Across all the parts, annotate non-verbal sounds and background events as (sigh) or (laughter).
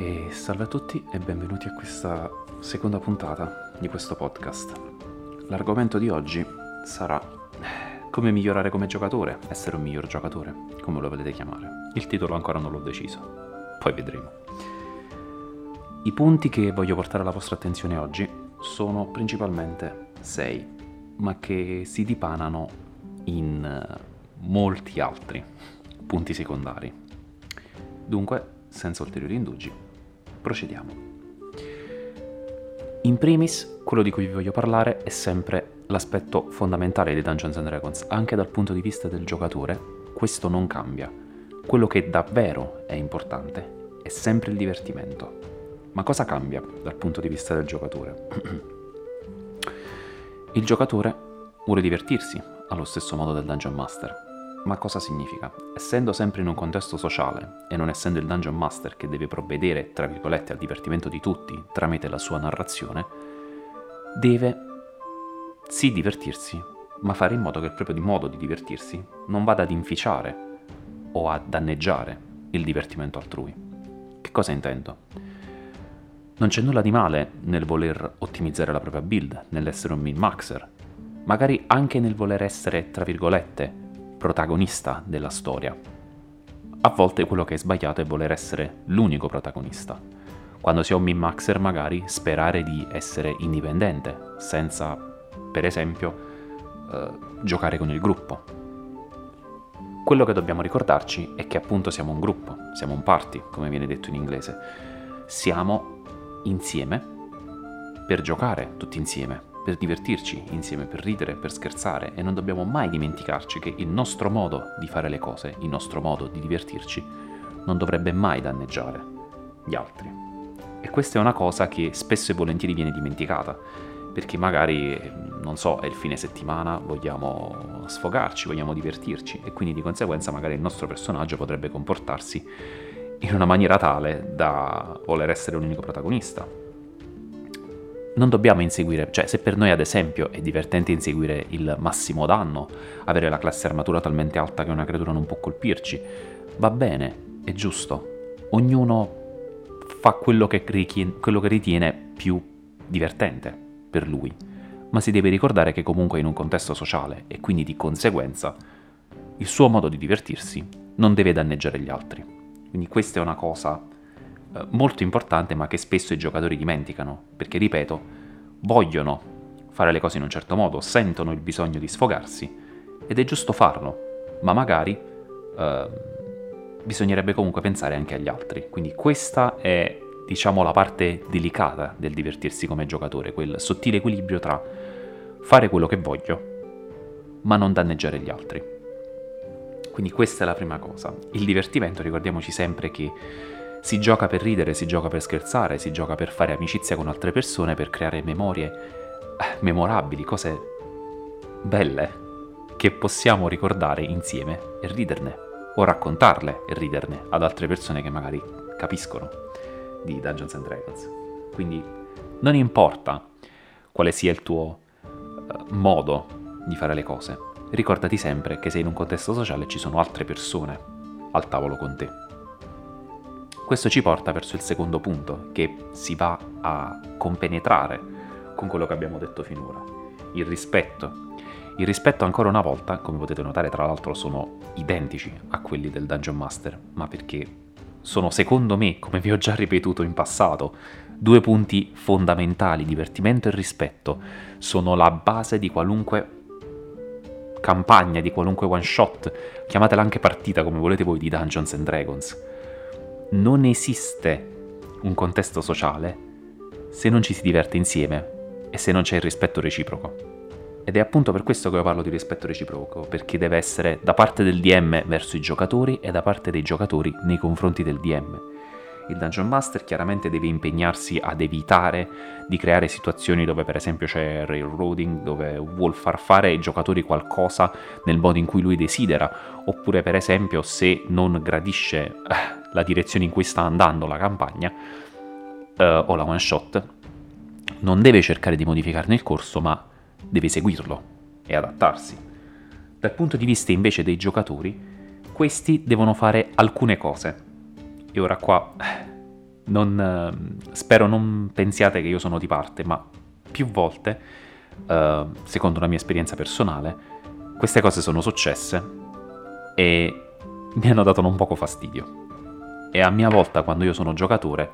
E salve a tutti e benvenuti a questa seconda puntata di questo podcast. L'argomento di oggi sarà come migliorare come giocatore, essere un miglior giocatore, come lo volete chiamare. Il titolo ancora non l'ho deciso, poi vedremo. I punti che voglio portare alla vostra attenzione oggi sono principalmente sei, ma che si dipanano in eh, molti altri punti secondari. Dunque, senza ulteriori indugi, procediamo. In primis, quello di cui vi voglio parlare è sempre l'aspetto fondamentale di Dungeons and Dragons, anche dal punto di vista del giocatore, questo non cambia. Quello che davvero è importante è sempre il divertimento. Ma cosa cambia dal punto di vista del giocatore? (clears throat) il giocatore vuole divertirsi, allo stesso modo del Dungeon Master. Ma cosa significa? Essendo sempre in un contesto sociale e non essendo il Dungeon Master che deve provvedere, tra virgolette, al divertimento di tutti tramite la sua narrazione, deve sì divertirsi, ma fare in modo che il proprio modo di divertirsi non vada ad inficiare o a danneggiare il divertimento altrui. Che cosa intendo? Non c'è nulla di male nel voler ottimizzare la propria build, nell'essere un min-maxer, magari anche nel voler essere, tra virgolette, protagonista della storia. A volte quello che è sbagliato è voler essere l'unico protagonista. Quando si è un min-maxer magari sperare di essere indipendente, senza per esempio, eh, giocare con il gruppo. Quello che dobbiamo ricordarci è che appunto siamo un gruppo, siamo un party, come viene detto in inglese. Siamo insieme per giocare tutti insieme, per divertirci insieme, per ridere, per scherzare e non dobbiamo mai dimenticarci che il nostro modo di fare le cose, il nostro modo di divertirci, non dovrebbe mai danneggiare gli altri. E questa è una cosa che spesso e volentieri viene dimenticata perché magari, non so, è il fine settimana, vogliamo sfogarci, vogliamo divertirci e quindi di conseguenza magari il nostro personaggio potrebbe comportarsi in una maniera tale da voler essere un unico protagonista. Non dobbiamo inseguire, cioè se per noi ad esempio è divertente inseguire il massimo danno, avere la classe armatura talmente alta che una creatura non può colpirci, va bene, è giusto. Ognuno fa quello che, ritiene, quello che ritiene più divertente per lui, ma si deve ricordare che comunque è in un contesto sociale e quindi di conseguenza il suo modo di divertirsi non deve danneggiare gli altri. Quindi questa è una cosa eh, molto importante ma che spesso i giocatori dimenticano, perché ripeto, vogliono fare le cose in un certo modo, sentono il bisogno di sfogarsi ed è giusto farlo, ma magari eh, bisognerebbe comunque pensare anche agli altri. Quindi questa è diciamo, la parte delicata del divertirsi come giocatore, quel sottile equilibrio tra fare quello che voglio, ma non danneggiare gli altri. Quindi questa è la prima cosa. Il divertimento, ricordiamoci sempre che si gioca per ridere, si gioca per scherzare, si gioca per fare amicizia con altre persone, per creare memorie eh, memorabili, cose belle che possiamo ricordare insieme e riderne, o raccontarle e riderne ad altre persone che magari capiscono di Dungeons and Dragons. Quindi non importa quale sia il tuo uh, modo di fare le cose, ricordati sempre che sei in un contesto sociale ci sono altre persone al tavolo con te. Questo ci porta verso il secondo punto, che si va a compenetrare con quello che abbiamo detto finora, il rispetto. Il rispetto ancora una volta, come potete notare tra l'altro, sono identici a quelli del Dungeon Master, ma perché sono secondo me, come vi ho già ripetuto in passato, due punti fondamentali, divertimento e rispetto, sono la base di qualunque campagna, di qualunque one shot, chiamatela anche partita come volete voi di Dungeons and Dragons. Non esiste un contesto sociale se non ci si diverte insieme e se non c'è il rispetto reciproco. Ed è appunto per questo che io parlo di rispetto reciproco, perché deve essere da parte del DM verso i giocatori e da parte dei giocatori nei confronti del DM. Il Dungeon Master chiaramente deve impegnarsi ad evitare di creare situazioni dove per esempio c'è railroading, dove vuol far fare ai giocatori qualcosa nel modo in cui lui desidera, oppure per esempio se non gradisce eh, la direzione in cui sta andando la campagna eh, o la one shot, non deve cercare di modificarne il corso, ma deve seguirlo e adattarsi. Dal punto di vista invece dei giocatori, questi devono fare alcune cose. E ora qua non, spero non pensiate che io sono di parte, ma più volte, uh, secondo la mia esperienza personale, queste cose sono successe e mi hanno dato non poco fastidio. E a mia volta, quando io sono giocatore,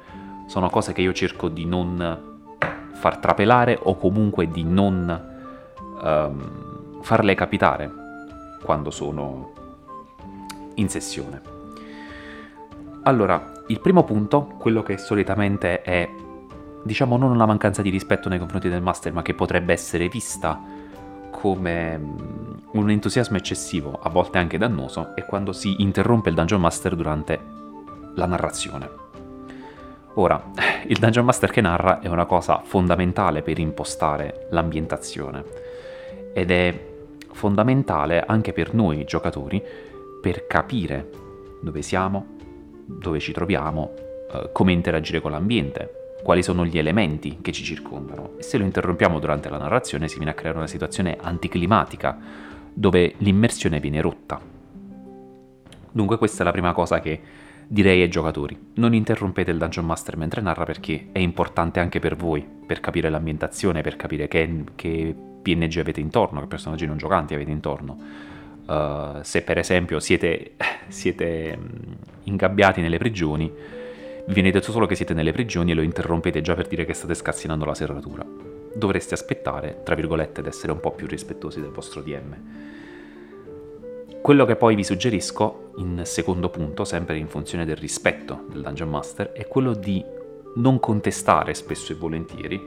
sono cose che io cerco di non far trapelare o comunque di non um, farle capitare quando sono in sessione. Allora, il primo punto, quello che solitamente è, diciamo, non una mancanza di rispetto nei confronti del master, ma che potrebbe essere vista come mm, un entusiasmo eccessivo, a volte anche dannoso, è quando si interrompe il dungeon master durante la narrazione. Ora, il Dungeon Master che narra è una cosa fondamentale per impostare l'ambientazione ed è fondamentale anche per noi giocatori per capire dove siamo, dove ci troviamo, eh, come interagire con l'ambiente, quali sono gli elementi che ci circondano. E se lo interrompiamo durante la narrazione si viene a creare una situazione anticlimatica dove l'immersione viene rotta. Dunque questa è la prima cosa che direi ai giocatori, non interrompete il Dungeon Master mentre narra perché è importante anche per voi, per capire l'ambientazione, per capire che, che PNG avete intorno, che personaggi non giocanti avete intorno. Uh, se per esempio siete, (laughs) siete mm, ingabbiati nelle prigioni, vi viene detto solo che siete nelle prigioni e lo interrompete già per dire che state scassinando la serratura. Dovreste aspettare, tra virgolette, ad essere un po' più rispettosi del vostro DM quello che poi vi suggerisco, in secondo punto, sempre in funzione del rispetto del Dungeon Master, è quello di non contestare spesso e volentieri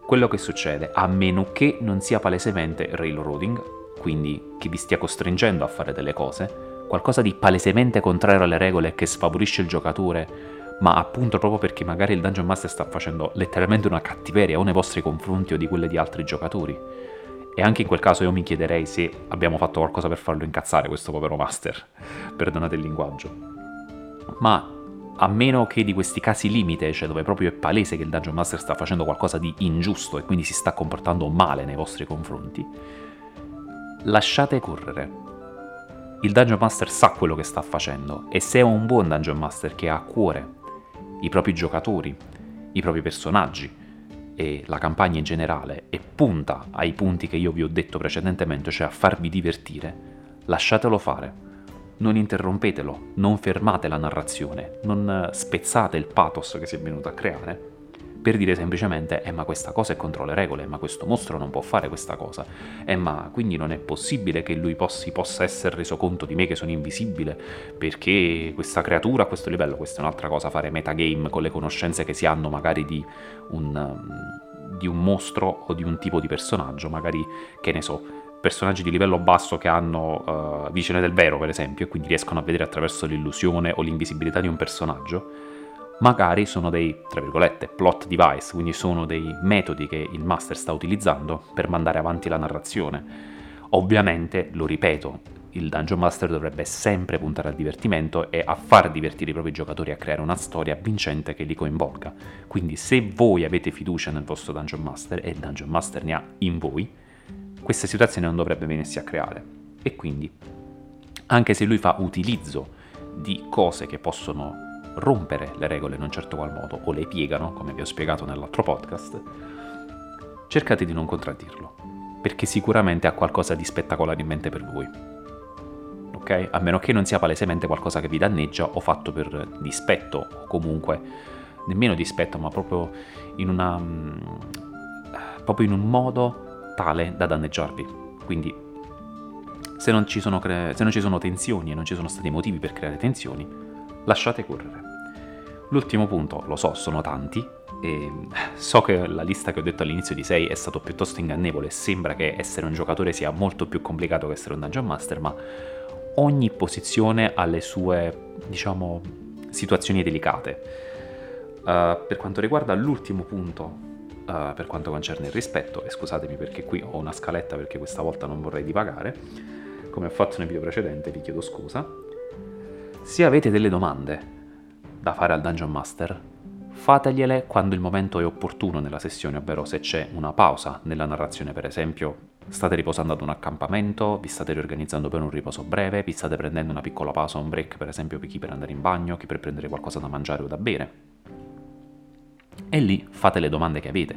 quello che succede, a meno che non sia palesemente railroading, quindi che vi stia costringendo a fare delle cose, qualcosa di palesemente contrario alle regole che sfavorisce il giocatore, ma appunto proprio perché magari il Dungeon Master sta facendo letteralmente una cattiveria o nei vostri confronti o di quelle di altri giocatori. E anche in quel caso io mi chiederei se abbiamo fatto qualcosa per farlo incazzare questo povero master, (laughs) perdonate il linguaggio. Ma a meno che di questi casi limite, cioè dove proprio è palese che il Dungeon Master sta facendo qualcosa di ingiusto e quindi si sta comportando male nei vostri confronti, lasciate correre. Il Dungeon Master sa quello che sta facendo e se è un buon Dungeon Master che ha a cuore i propri giocatori, i propri personaggi, e la campagna in generale e punta ai punti che io vi ho detto precedentemente, cioè a farvi divertire, lasciatelo fare. Non interrompetelo, non fermate la narrazione, non spezzate il pathos che si è venuto a creare per dire semplicemente eh ma questa cosa è contro le regole, ma questo mostro non può fare questa cosa, eh ma quindi non è possibile che lui possi, possa essere reso conto di me che sono invisibile, perché questa creatura a questo livello, questa è un'altra cosa, fare metagame con le conoscenze che si hanno magari di un, di un mostro o di un tipo di personaggio, magari che ne so, personaggi di livello basso che hanno uh, visione del vero, per esempio, e quindi riescono a vedere attraverso l'illusione o l'invisibilità di un personaggio, magari sono dei, tra virgolette, plot device, quindi sono dei metodi che il master sta utilizzando per mandare avanti la narrazione. Ovviamente, lo ripeto, il Dungeon Master dovrebbe sempre puntare al divertimento e a far divertire i propri giocatori a creare una storia vincente che li coinvolga. Quindi se voi avete fiducia nel vostro Dungeon Master e il Dungeon Master ne ha in voi, questa situazione non dovrebbe venirsi a creare. E quindi, anche se lui fa utilizzo di cose che possono rompere le regole in un certo qual modo o le piegano, come vi ho spiegato nell'altro podcast, cercate di non contraddirlo, perché sicuramente ha qualcosa di spettacolare in mente per voi. Ok? A meno che non sia palesemente qualcosa che vi danneggia o fatto per dispetto o comunque nemmeno dispetto, ma proprio in una mm, proprio in un modo tale da danneggiarvi. Quindi se non, cre- se non ci sono tensioni e non ci sono stati motivi per creare tensioni, lasciate correre. L'ultimo punto, lo so, sono tanti, e so che la lista che ho detto all'inizio di 6 è stato piuttosto ingannevole, sembra che essere un giocatore sia molto più complicato che essere un Dungeon Master, ma ogni posizione ha le sue, diciamo, situazioni delicate. Uh, per quanto riguarda l'ultimo punto, uh, per quanto concerne il rispetto, e scusatemi perché qui ho una scaletta perché questa volta non vorrei divagare, come ho fatto nel video precedente, vi chiedo scusa. Se avete delle domande da fare al Dungeon Master, fategliele quando il momento è opportuno nella sessione, ovvero se c'è una pausa nella narrazione, per esempio state riposando ad un accampamento, vi state riorganizzando per un riposo breve, vi state prendendo una piccola pausa, un break per esempio per chi per andare in bagno, chi per prendere qualcosa da mangiare o da bere. e lì fate le domande che avete.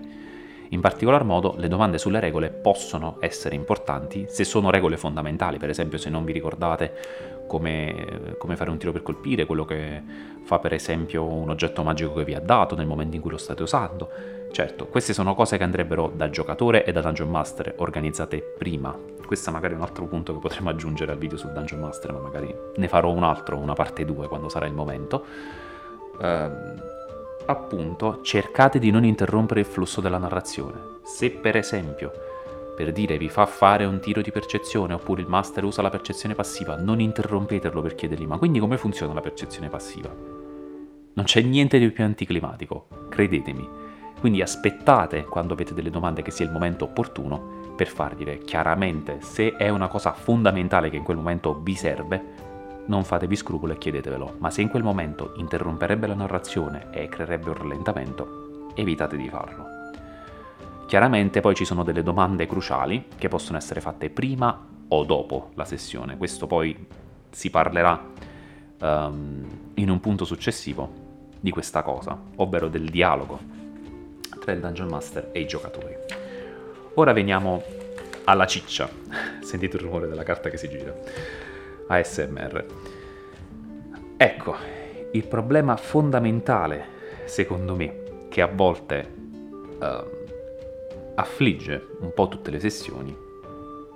In particolar modo le domande sulle regole possono essere importanti se sono regole fondamentali, per esempio se non vi ricordate come, come, fare un tiro per colpire, quello che fa per esempio un oggetto magico che vi ha dato nel momento in cui lo state usando. Certo, queste sono cose che andrebbero da giocatore e da Dungeon Master organizzate prima. Questo magari è un altro punto che potremmo aggiungere al video sul Dungeon Master, ma magari ne farò un altro, una parte 2 quando sarà il momento. Ehm, appunto, cercate di non interrompere il flusso della narrazione. Se per esempio, per dire vi fa fare un tiro di percezione oppure il master usa la percezione passiva, non interrompetelo per chiedergli ma quindi come funziona la percezione passiva? Non c'è niente di più anticlimatico, credetemi. Quindi aspettate quando avete delle domande che sia il momento opportuno per fargliele chiaramente se è una cosa fondamentale che in quel momento vi serve non fatevi scrupolo e chiedetevelo, ma se in quel momento interromperebbe la narrazione e creerebbe un rallentamento, evitate di farlo. Chiaramente poi ci sono delle domande cruciali che possono essere fatte prima o dopo la sessione, questo poi si parlerà um, in un punto successivo di questa cosa, ovvero del dialogo tra il Dungeon Master e i giocatori. Ora veniamo alla ciccia, (laughs) sentite il rumore della carta che si gira ASMR. Ecco, il problema fondamentale, secondo me, che a volte uh, affligge un po' tutte le sessioni,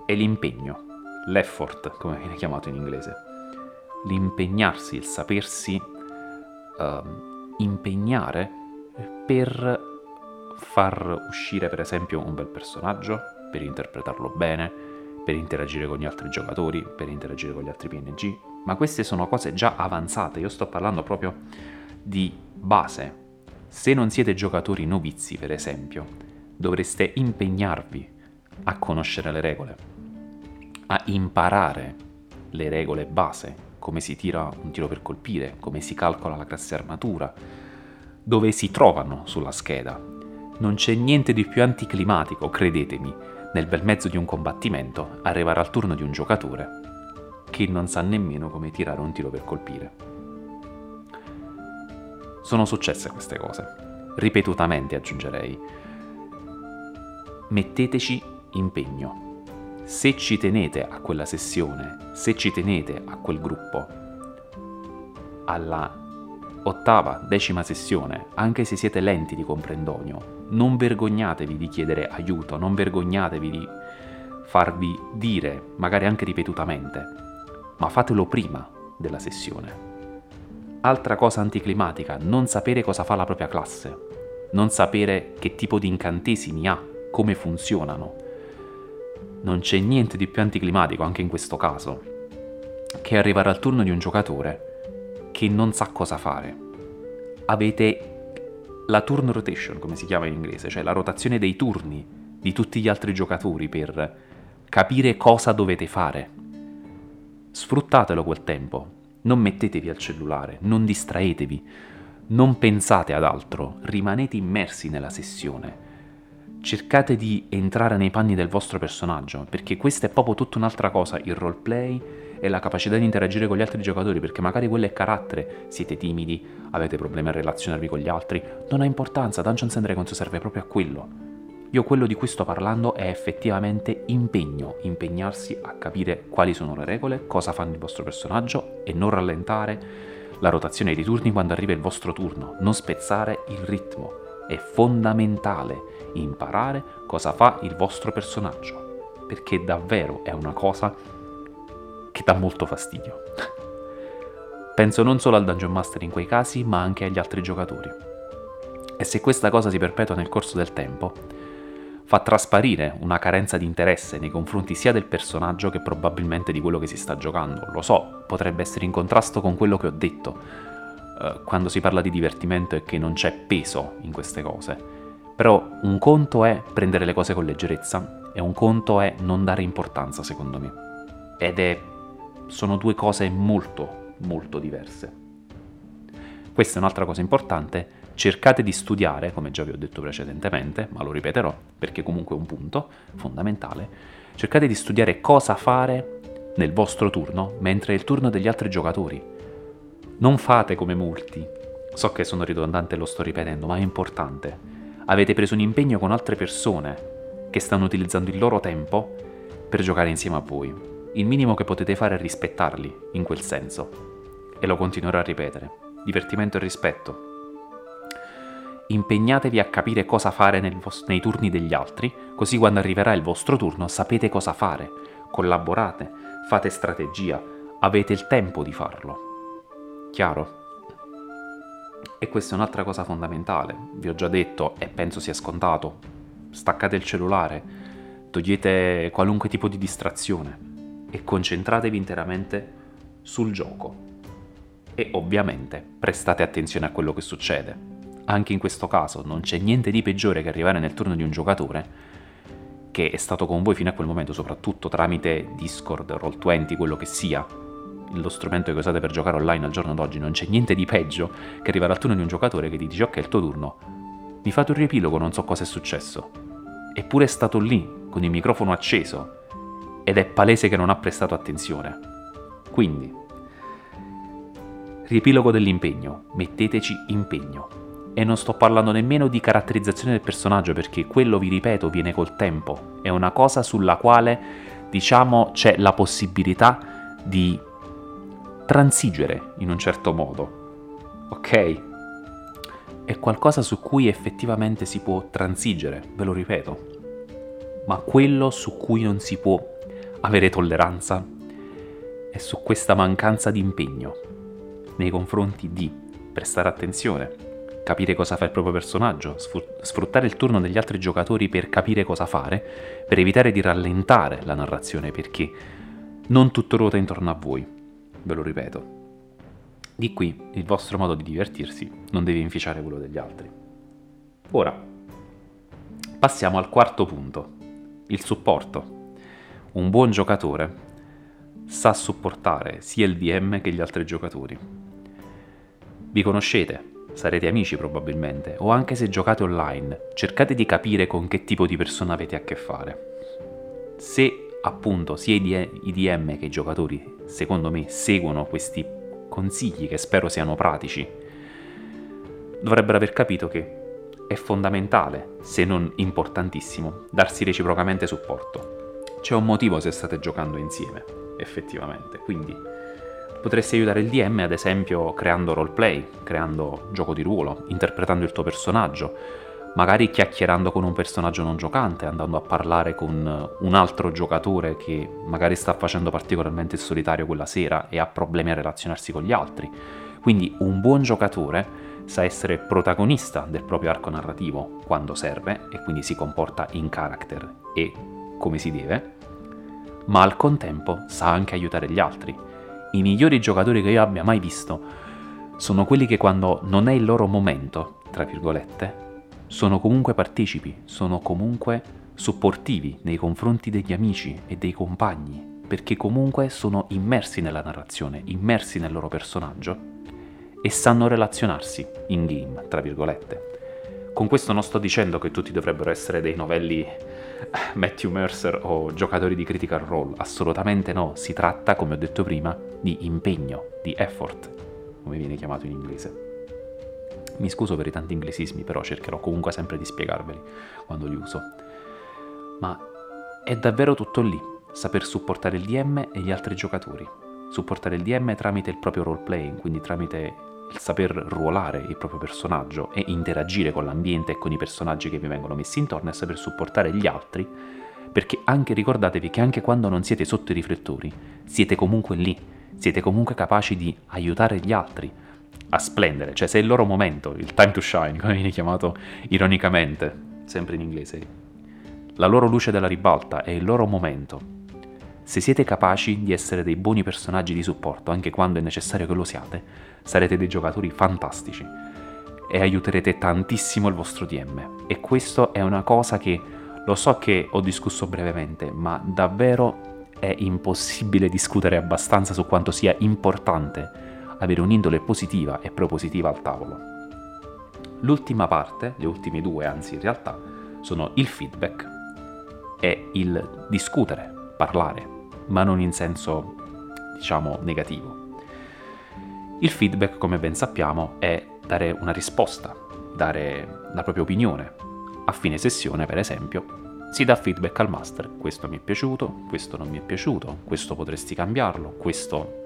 è l'impegno, l'effort, come viene chiamato in inglese. L'impegnarsi, il sapersi uh, impegnare per far uscire per esempio un bel personaggio, per interpretarlo bene, per interagire con gli altri giocatori, per interagire con gli altri PNG, ma queste sono cose già avanzate, io sto parlando proprio di base. Se non siete giocatori novizi, per esempio, dovreste impegnarvi a conoscere le regole, a imparare le regole base, come si tira un tiro per colpire, come si calcola la classe armatura, dove si trovano sulla scheda. Non c'è niente di più anticlimatico, credetemi, nel bel mezzo di un combattimento, arrivare al turno di un giocatore che non sa nemmeno come tirare un tiro per colpire. Sono successe queste cose, ripetutamente aggiungerei. Metteteci impegno. Se ci tenete a quella sessione, se ci tenete a quel gruppo, alla ottava, decima sessione, anche se siete lenti di comprendonio, non vergognatevi di chiedere aiuto, non vergognatevi di farvi dire, magari anche ripetutamente, ma fatelo prima della sessione. Altra cosa anticlimatica, non sapere cosa fa la propria classe, non sapere che tipo di incantesimi ha, come funzionano. Non c'è niente di più anticlimatico anche in questo caso che arrivare al turno di un giocatore che non sa cosa fare. Avete la turn rotation, come si chiama in inglese, cioè la rotazione dei turni di tutti gli altri giocatori per capire cosa dovete fare. Sfruttatelo quel tempo, non mettetevi al cellulare, non distraetevi, non pensate ad altro, rimanete immersi nella sessione. Cercate di entrare nei panni del vostro personaggio, perché questa è proprio tutta un'altra cosa, il roleplay e la capacità di interagire con gli altri giocatori, perché magari quello è carattere, siete timidi, avete problemi a relazionarvi con gli altri, non ha importanza, Dungeons and Dragons serve proprio a quello. Io quello di cui sto parlando è effettivamente impegno, impegnarsi a capire quali sono le regole, cosa fanno il vostro personaggio e non rallentare la rotazione dei turni quando arriva il vostro turno, non spezzare il ritmo. È fondamentale imparare cosa fa il vostro personaggio, perché davvero è una cosa che dà molto fastidio. Penso non solo al Dungeon Master in quei casi, ma anche agli altri giocatori. E se questa cosa si perpetua nel corso del tempo, fa trasparire una carenza di interesse nei confronti sia del personaggio che probabilmente di quello che si sta giocando. Lo so, potrebbe essere in contrasto con quello che ho detto eh, quando si parla di divertimento e che non c'è peso in queste cose. Però un conto è prendere le cose con leggerezza e un conto è non dare importanza, secondo me. Ed è sono due cose molto, molto diverse. Questa è un'altra cosa importante, cercate di studiare, come già vi ho detto precedentemente, ma lo ripeterò perché comunque è un punto fondamentale, cercate di studiare cosa fare nel vostro turno mentre è il turno degli altri giocatori. Non fate come molti So che sono ridondante e lo sto ripetendo, ma è importante. Avete preso un impegno con altre persone che stanno utilizzando il loro tempo per giocare insieme a voi. Il minimo che potete fare è rispettarli in quel senso. E lo continuerò a ripetere. Divertimento e rispetto. Impegnatevi a capire cosa fare vos- nei turni degli altri, così quando arriverà il vostro turno sapete cosa fare. Collaborate, fate strategia, avete il tempo di farlo. Chiaro? E questa è un'altra cosa fondamentale, vi ho già detto e penso sia scontato. Staccate il cellulare, togliete qualunque tipo di distrazione e concentratevi interamente sul gioco. E ovviamente prestate attenzione a quello che succede. Anche in questo caso non c'è niente di peggiore che arrivare nel turno di un giocatore che è stato con voi fino a quel momento, soprattutto tramite Discord, Roll20, quello che sia, lo strumento che usate per giocare online al giorno d'oggi, non c'è niente di peggio che arrivare al turno di un giocatore che ti dice ok è il tuo turno, mi fate un riepilogo, non so cosa è successo. Eppure è stato lì, con il microfono acceso, ed è palese che non ha prestato attenzione. Quindi, riepilogo dell'impegno, metteteci impegno. E non sto parlando nemmeno di caratterizzazione del personaggio perché quello, vi ripeto, viene col tempo. È una cosa sulla quale, diciamo, c'è la possibilità di transigere in un certo modo. Ok? È qualcosa su cui effettivamente si può transigere, ve lo ripeto. Ma quello su cui non si può avere tolleranza è su questa mancanza di impegno nei confronti di prestare attenzione, capire cosa fa il proprio personaggio, sfruttare il turno degli altri giocatori per capire cosa fare, per evitare di rallentare la narrazione perché non tutto ruota intorno a voi ve lo ripeto. Di qui il vostro modo di divertirsi non deve inficiare quello degli altri. Ora, passiamo al quarto punto, il supporto. Un buon giocatore sa supportare sia il DM che gli altri giocatori. Vi conoscete, sarete amici probabilmente, o anche se giocate online, cercate di capire con che tipo di persona avete a che fare. Se appunto sia i DM che i giocatori secondo me, seguono questi consigli che spero siano pratici, dovrebbero aver capito che è fondamentale, se non importantissimo, darsi reciprocamente supporto. C'è un motivo se state giocando insieme, effettivamente. Quindi potresti aiutare il DM, ad esempio, creando roleplay, creando gioco di ruolo, interpretando il tuo personaggio, magari chiacchierando con un personaggio non giocante, andando a parlare con un altro giocatore che magari sta facendo particolarmente il solitario quella sera e ha problemi a relazionarsi con gli altri. Quindi un buon giocatore sa essere protagonista del proprio arco narrativo quando serve e quindi si comporta in character e come si deve, ma al contempo sa anche aiutare gli altri. I migliori giocatori che io abbia mai visto sono quelli che quando non è il loro momento, tra virgolette, sono comunque partecipi, sono comunque supportivi nei confronti degli amici e dei compagni, perché comunque sono immersi nella narrazione, immersi nel loro personaggio e sanno relazionarsi in game, tra virgolette. Con questo non sto dicendo che tutti dovrebbero essere dei novelli eh, Matthew Mercer o giocatori di Critical Role, assolutamente no, si tratta, come ho detto prima, di impegno, di effort, come viene chiamato in inglese. Mi scuso per i tanti inglesismi, però cercherò comunque sempre di spiegarveli quando li uso. Ma è davvero tutto lì, saper supportare il DM e gli altri giocatori. Supportare il DM tramite il proprio roleplaying, quindi tramite il saper ruolare il proprio personaggio e interagire con l'ambiente e con i personaggi che vi vengono messi intorno e saper supportare gli altri, perché anche ricordatevi che anche quando non siete sotto i riflettori, siete comunque lì, siete comunque capaci di aiutare gli altri, a splendere, cioè se è il loro momento, il time to shine, (laughs) come viene chiamato ironicamente, sempre in inglese, la loro luce della ribalta è il loro momento. Se siete capaci di essere dei buoni personaggi di supporto, anche quando è necessario che lo siate, sarete dei giocatori fantastici e aiuterete tantissimo il vostro DM. E questo è una cosa che lo so che ho discusso brevemente, ma davvero è impossibile discutere abbastanza su quanto sia importante avere un'indole positiva e propositiva al tavolo. L'ultima parte, le ultime due anzi in realtà, sono il feedback e il discutere, parlare, ma non in senso, diciamo, negativo. Il feedback, come ben sappiamo, è dare una risposta, dare la propria opinione. A fine sessione, per esempio, si dà feedback al master, questo mi è piaciuto, questo non mi è piaciuto, questo potresti cambiarlo, questo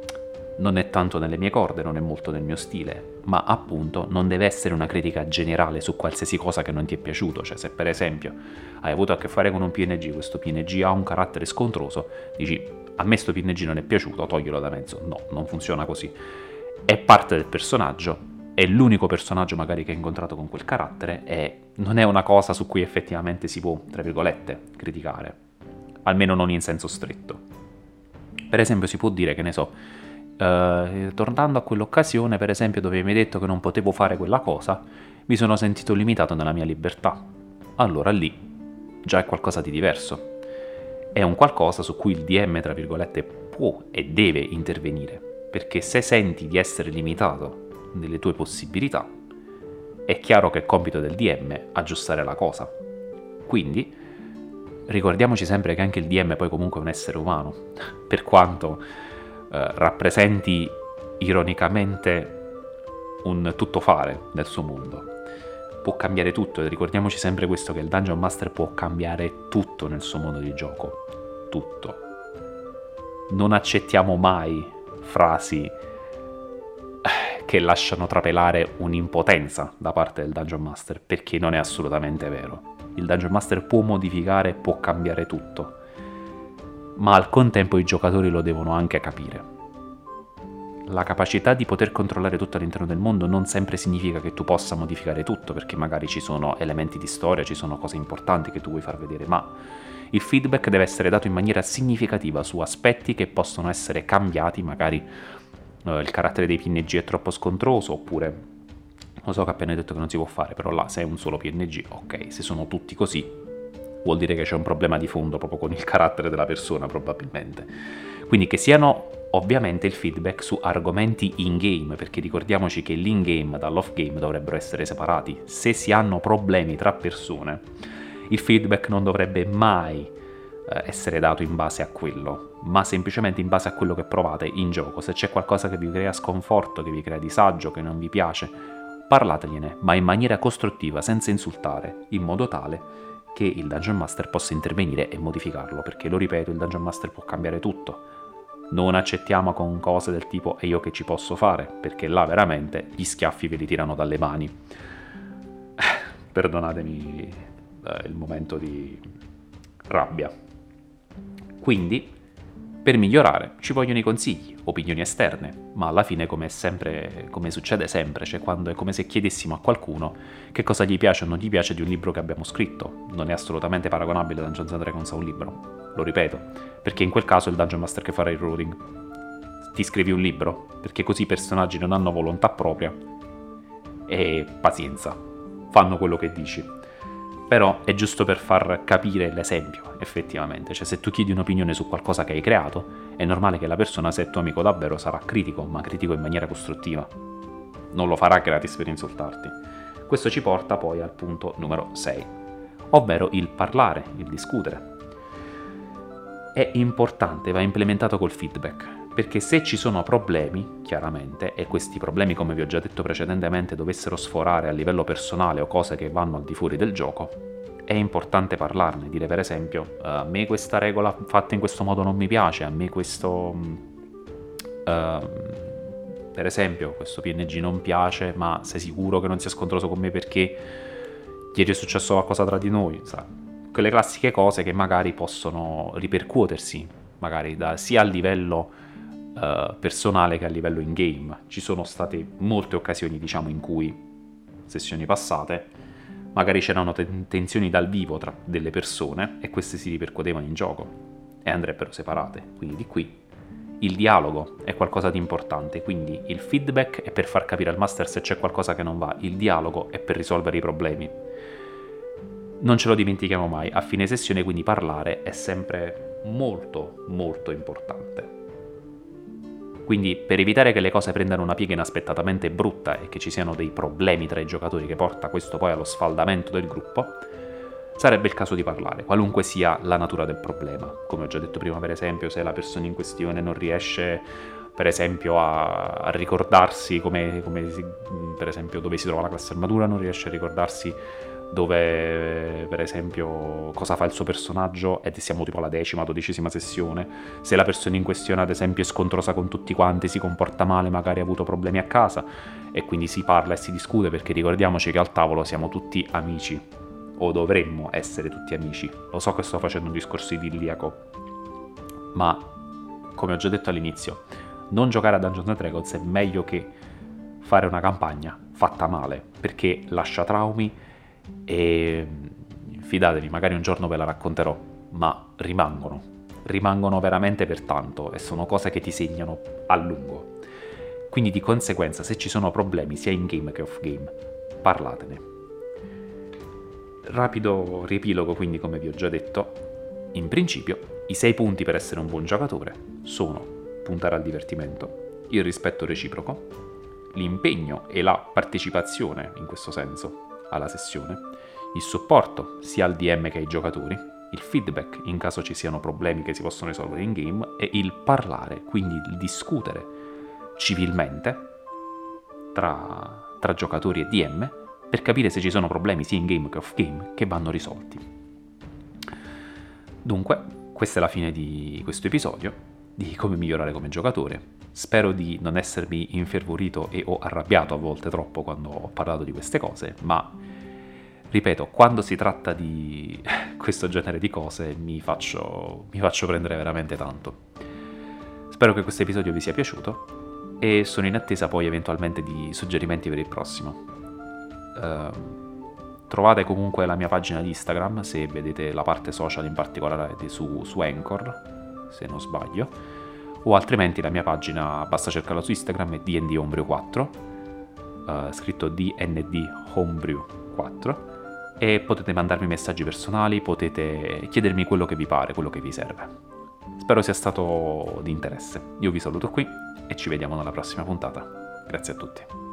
non è tanto nelle mie corde, non è molto nel mio stile, ma appunto non deve essere una critica generale su qualsiasi cosa che non ti è piaciuto, cioè se per esempio hai avuto a che fare con un PNG, questo PNG ha un carattere scontroso, dici a me questo PNG non è piaciuto, toglielo da mezzo, no, non funziona così. È parte del personaggio, è l'unico personaggio magari che hai incontrato con quel carattere e non è una cosa su cui effettivamente si può, tra virgolette, criticare, almeno non in senso stretto. Per esempio si può dire che ne so, eh, tornando a quell'occasione, per esempio, dove mi hai detto che non potevo fare quella cosa, mi sono sentito limitato nella mia libertà. Allora lì già è qualcosa di diverso. È un qualcosa su cui il DM, tra virgolette, può e deve intervenire, perché se senti di essere limitato nelle tue possibilità, è chiaro che è compito del DM aggiustare la cosa. Quindi, ricordiamoci sempre che anche il DM poi comunque è un essere umano, (laughs) per quanto rappresenti ironicamente un tuttofare nel suo mondo. Può cambiare tutto, ricordiamoci sempre questo che il Dungeon Master può cambiare tutto nel suo modo di gioco. Tutto. Non accettiamo mai frasi eh, che lasciano trapelare un'impotenza da parte del Dungeon Master, perché non è assolutamente vero. Il Dungeon Master può modificare, può cambiare tutto ma al contempo i giocatori lo devono anche capire. La capacità di poter controllare tutto all'interno del mondo non sempre significa che tu possa modificare tutto, perché magari ci sono elementi di storia, ci sono cose importanti che tu vuoi far vedere, ma il feedback deve essere dato in maniera significativa su aspetti che possono essere cambiati, magari eh, il carattere dei PNG è troppo scontroso, oppure lo so che appena hai detto che non si può fare, però là se è un solo PNG, ok, se sono tutti così, vuol dire che c'è un problema di fondo proprio con il carattere della persona probabilmente. Quindi che siano ovviamente il feedback su argomenti in-game, perché ricordiamoci che l'in-game dall'off-game dovrebbero essere separati. Se si hanno problemi tra persone, il feedback non dovrebbe mai eh, essere dato in base a quello, ma semplicemente in base a quello che provate in gioco. Se c'è qualcosa che vi crea sconforto, che vi crea disagio, che non vi piace, parlategliene, ma in maniera costruttiva, senza insultare, in modo tale che il Dungeon Master possa intervenire e modificarlo, perché lo ripeto, il Dungeon Master può cambiare tutto. Non accettiamo con cose del tipo e io che ci posso fare, perché là veramente gli schiaffi ve li tirano dalle mani. (sighs) Perdonatemi eh, il momento di rabbia. Quindi per migliorare ci vogliono i consigli, opinioni esterne, ma alla fine come, sempre, come succede sempre, cioè quando è come se chiedessimo a qualcuno che cosa gli piace o non gli piace di un libro che abbiamo scritto. Non è assolutamente paragonabile Dungeons and Dragons a un libro, lo ripeto, perché in quel caso è il Dungeon Master che farà il ruling. Ti scrivi un libro, perché così i personaggi non hanno volontà propria e pazienza, fanno quello che dici però è giusto per far capire l'esempio, effettivamente. Cioè, se tu chiedi un'opinione su qualcosa che hai creato, è normale che la persona, se è tuo amico davvero, sarà critico, ma critico in maniera costruttiva. Non lo farà gratis per insultarti. Questo ci porta poi al punto numero 6, ovvero il parlare, il discutere. È importante, va implementato col feedback, perché se ci sono problemi, chiaramente, e questi problemi, come vi ho già detto precedentemente, dovessero sforare a livello personale o cose che vanno al di fuori del gioco, è importante parlarne, dire per esempio, uh, a me questa regola fatta in questo modo non mi piace, a me questo... Uh, per esempio, questo PNG non piace, ma sei sicuro che non sia scontroso con me perché ieri è successo qualcosa tra di noi, sa? Quelle classiche cose che magari possono ripercuotersi, magari da, sia a livello uh, personale che a livello in game. Ci sono state molte occasioni, diciamo, in cui, sessioni passate, magari c'erano tensioni dal vivo tra delle persone e queste si ripercuotevano in gioco e andrebbero separate. Quindi di qui il dialogo è qualcosa di importante, quindi il feedback è per far capire al master se c'è qualcosa che non va, il dialogo è per risolvere i problemi. Non ce lo dimentichiamo mai, a fine sessione quindi parlare è sempre molto molto importante. Quindi per evitare che le cose prendano una piega inaspettatamente brutta e che ci siano dei problemi tra i giocatori che porta questo poi allo sfaldamento del gruppo, sarebbe il caso di parlare, qualunque sia la natura del problema. Come ho già detto prima, per esempio, se la persona in questione non riesce per esempio a, a ricordarsi come, come si, per esempio dove si trova la classe armatura, non riesce a ricordarsi dove per esempio cosa fa il suo personaggio e siamo tipo alla decima, dodicesima sessione, se la persona in questione ad esempio è scontrosa con tutti quanti, si comporta male, magari ha avuto problemi a casa e quindi si parla e si discute perché ricordiamoci che al tavolo siamo tutti amici o dovremmo essere tutti amici. Lo so che sto facendo un discorso idilliaco, ma come ho già detto all'inizio, non giocare a Dungeons Dragons è meglio che fare una campagna fatta male, perché lascia traumi e fidatevi, magari un giorno ve la racconterò, ma rimangono, rimangono veramente per tanto e sono cose che ti segnano a lungo. Quindi di conseguenza, se ci sono problemi sia in game che off game, parlatene. Rapido riepilogo, quindi, come vi ho già detto, in principio i sei punti per essere un buon giocatore sono puntare al divertimento, il rispetto reciproco, l'impegno e la partecipazione, in questo senso, alla sessione, il supporto sia al DM che ai giocatori, il feedback in caso ci siano problemi che si possono risolvere in game e il parlare, quindi il discutere civilmente tra, tra giocatori e DM per capire se ci sono problemi sia in game che off game che vanno risolti. Dunque, questa è la fine di questo episodio di come migliorare come giocatore. Spero di non essermi infervorito e o arrabbiato a volte troppo quando ho parlato di queste cose, ma ripeto, quando si tratta di (laughs) questo genere di cose mi faccio, mi faccio prendere veramente tanto. Spero che questo episodio vi sia piaciuto e sono in attesa poi eventualmente di suggerimenti per il prossimo. Uh, trovate comunque la mia pagina di Instagram se vedete la parte social in particolare su, su Anchor se non sbaglio, o altrimenti la mia pagina, basta cercarla su Instagram, è DND Homebrew 4, uh, scritto DND Homebrew 4, e potete mandarmi messaggi personali, potete chiedermi quello che vi pare, quello che vi serve. Spero sia stato di interesse. Io vi saluto qui e ci vediamo nella prossima puntata. Grazie a tutti.